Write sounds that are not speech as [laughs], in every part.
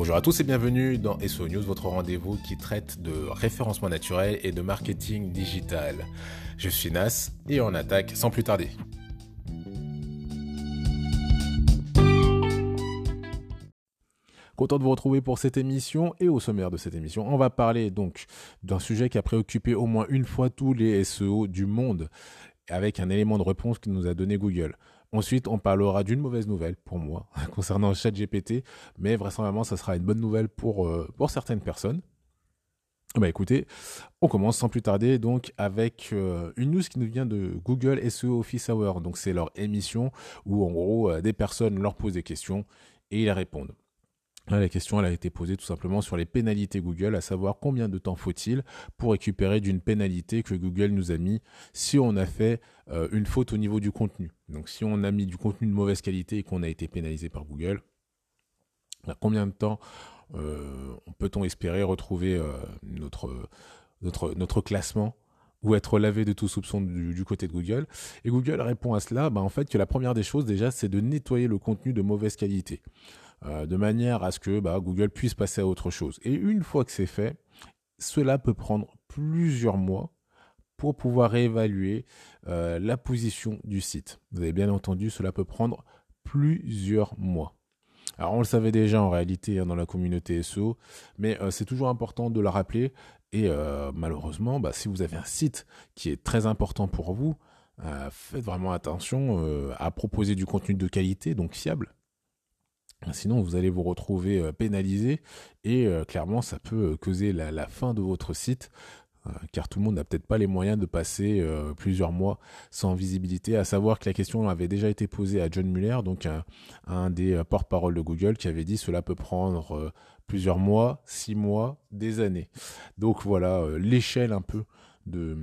Bonjour à tous et bienvenue dans SO News, votre rendez-vous qui traite de référencement naturel et de marketing digital. Je suis Nas et on attaque sans plus tarder. Content de vous retrouver pour cette émission et au sommaire de cette émission, on va parler donc d'un sujet qui a préoccupé au moins une fois tous les SEO du monde avec un élément de réponse que nous a donné Google. Ensuite, on parlera d'une mauvaise nouvelle pour moi [laughs] concernant ChatGPT, mais vraisemblablement, ça sera une bonne nouvelle pour, euh, pour certaines personnes. Bah écoutez, on commence sans plus tarder donc avec euh, une news qui nous vient de Google SEO Office Hour. Donc c'est leur émission où en gros euh, des personnes leur posent des questions et ils répondent. La question a été posée tout simplement sur les pénalités Google, à savoir combien de temps faut-il pour récupérer d'une pénalité que Google nous a mis si on a fait euh, une faute au niveau du contenu. Donc si on a mis du contenu de mauvaise qualité et qu'on a été pénalisé par Google, bah, combien de temps euh, peut-on espérer retrouver euh, notre classement ou être lavé de tout soupçon du, côté de Google? Et Google répond à cela, bah, en fait, que la première des choses déjà, c'est de nettoyer le contenu de mauvaise qualité. Euh, de manière à ce que bah, Google puisse passer à autre chose. Et une fois que c'est fait, cela peut prendre plusieurs mois pour pouvoir réévaluer euh, la position du site. Vous avez bien entendu, cela peut prendre plusieurs mois. Alors on le savait déjà en réalité hein, dans la communauté SEO, mais euh, c'est toujours important de le rappeler. Et malheureusement, bah, si vous avez un site qui est très important pour vous, faites vraiment attention à proposer du contenu de qualité, donc fiable, Sinon, vous allez vous retrouver euh, pénalisé et euh, clairement, ça peut euh, causer la, fin de votre site car tout le monde n'a peut-être pas les moyens de passer plusieurs mois sans visibilité. À savoir que la question avait déjà été posée à John Muller, donc un, des porte-parole de Google, qui avait dit cela peut prendre plusieurs mois, six mois, des années. Donc voilà l'échelle un peu de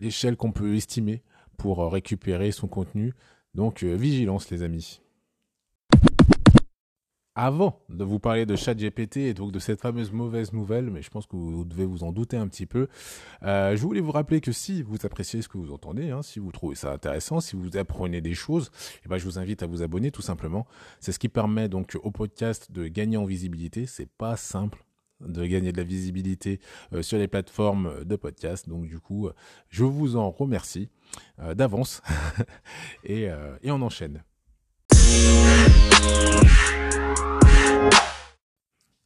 l'échelle qu'on peut estimer pour récupérer son contenu. Donc vigilance les amis avant de vous parler de ChatGPT et donc de cette fameuse mauvaise nouvelle, mais je pense que vous devez vous en douter un petit peu, euh, je voulais vous rappeler que si vous appréciez ce que vous entendez, hein, si vous trouvez ça intéressant, si vous apprenez des choses, eh ben, je vous invite à vous abonner tout simplement. C'est ce qui permet donc au podcast de gagner en visibilité. C'est pas simple de gagner de la visibilité euh, sur les plateformes de podcast. Donc du coup, je vous en remercie euh, d'avance [laughs] et, et on enchaîne.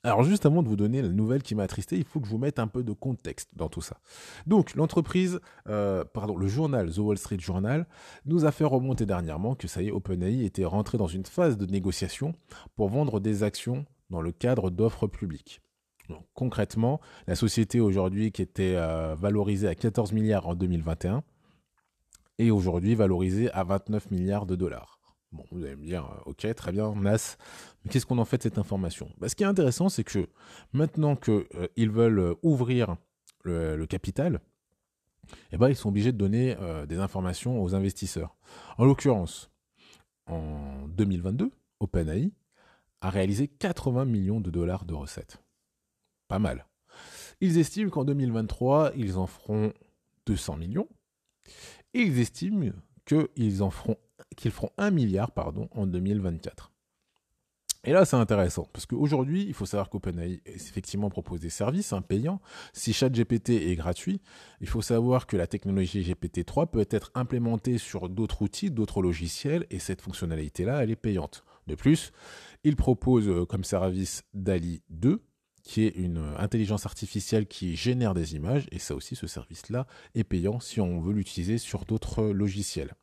Alors juste avant de vous donner la nouvelle qui m'a attristé, il faut que je vous mette un peu de contexte dans tout ça. Donc l'entreprise, euh, pardon, le journal The Wall Street Journal nous a fait remonter dernièrement que ça y est, OpenAI était rentré dans une phase de négociation pour vendre des actions dans le cadre d'offres publiques. concrètement, la société aujourd'hui qui était euh, valorisée à 14 milliards en 2021 est aujourd'hui valorisée à 29 milliards de dollars. Bon, vous allez me dire, euh, ok, très bien, Nas, mais qu'est-ce qu'on en fait de cette information? Bah, Ce qui est intéressant, c'est que maintenant qu'ils euh, veulent euh, ouvrir le, capital, eh ben, ils sont obligés de donner des informations aux investisseurs. En l'occurrence, en 2022, OpenAI a réalisé 80 millions de dollars de recettes. Pas mal. Ils estiment qu'en 2023, ils en feront 200 millions. Et ils estiment qu'ils en feront qu'ils feront 1 milliard pardon, en 2024. Et là, c'est intéressant, parce qu'aujourd'hui, il faut savoir qu'OpenAI effectivement propose des services hein, payants. Si ChatGPT est gratuit, il faut savoir que la technologie GPT-3 peut être implémentée sur d'autres outils, d'autres logiciels, et cette fonctionnalité-là, elle est payante. De plus, il propose euh, comme service DALI 2, qui est une intelligence artificielle qui génère des images, et ça aussi, ce service-là est payant si on veut l'utiliser sur d'autres logiciels.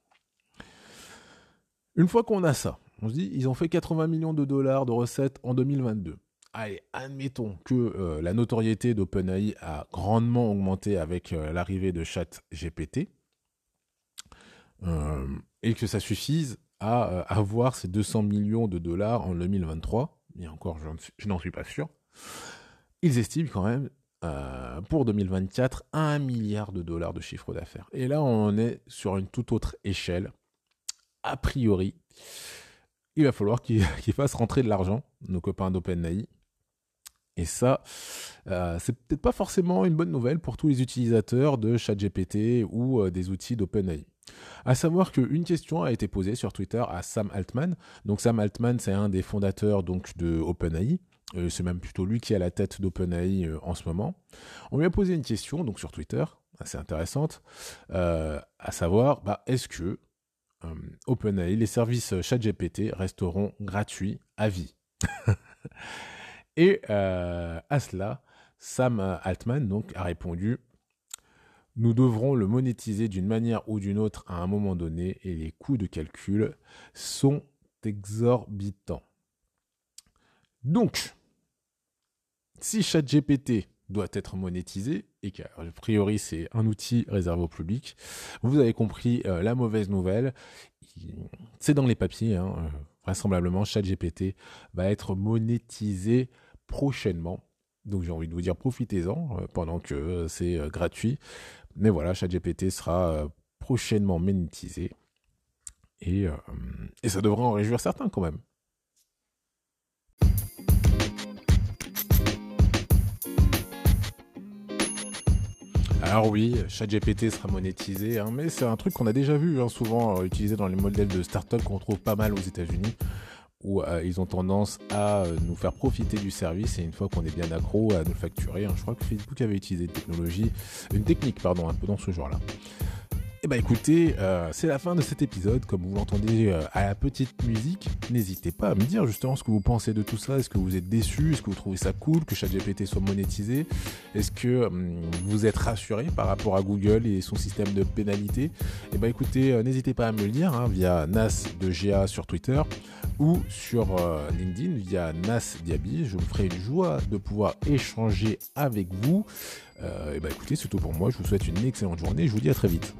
Une fois qu'on a ça, on se dit, ils ont fait 80 millions de dollars de recettes en 2022. Allez, admettons que euh, la notoriété d'OpenAI a grandement augmenté avec euh, l'arrivée de ChatGPT euh, et que ça suffise à avoir ces 200 millions de dollars en 2023. Et encore, je n'en suis pas sûr. Ils estiment quand même pour 2024 1 milliard de dollars de chiffre d'affaires. Et là, on est sur une toute autre échelle a priori, il va falloir qu'ils [laughs] fassent rentrer de l'argent, nos copains d'OpenAI. Et ça, euh, c'est peut-être pas forcément une bonne nouvelle pour tous les utilisateurs de ChatGPT ou euh, des outils d'OpenAI. À savoir qu'une question a été posée sur Twitter à Sam Altman. Donc Sam Altman, c'est un des fondateurs donc de OpenAI. c'est même plutôt lui qui est à la tête d'OpenAI en ce moment. On lui a posé une question donc sur Twitter, assez intéressante, à savoir, bah, est-ce que OpenAI, les services ChatGPT resteront gratuits à vie [laughs] Et à cela, Sam Altman a répondu nous devrons le monétiser d'une manière ou d'une autre à un moment donné et les coûts de calcul sont exorbitants. Donc, si ChatGPT doit être monétisé, et qu'a priori c'est un outil réservé au public, vous avez compris euh, la mauvaise nouvelle. C'est dans les papiers, hein, euh, vraisemblablement ChatGPT va être monétisé prochainement. Donc j'ai envie de vous dire profitez-en euh, pendant que c'est gratuit. Mais voilà, ChatGPT sera prochainement monétisé. Et, et ça devrait en réjouir certains quand même. Alors oui, ChatGPT sera monétisé, hein, mais c'est un truc qu'on a déjà vu hein, souvent euh, utilisé dans les modèles de start-up qu'on trouve pas mal aux États-Unis où euh, ils ont tendance à euh, nous faire profiter du service et une fois qu'on est bien accro à nous facturer. Hein. je crois que Facebook avait utilisé une technologie, une technique pardon, un peu dans ce genre-là. Eh ben écoutez, euh, c'est la fin de cet épisode. Comme vous l'entendez euh, à la petite musique, n'hésitez pas à me dire justement ce que vous pensez de tout ça. Est-ce que vous êtes déçu? Est-ce que vous trouvez ça cool que ChatGPT soit monétisé? Est-ce que hum, vous êtes rassuré par rapport à Google et son système de pénalité? Eh ben écoutez, euh, n'hésitez pas à me le dire hein, via Nas de GA sur Twitter ou sur LinkedIn via Nas Diaby. Je me ferai une joie de pouvoir échanger avec vous. et eh ben écoutez, c'est tout pour moi. Je vous souhaite une excellente journée. Je vous dis à très vite.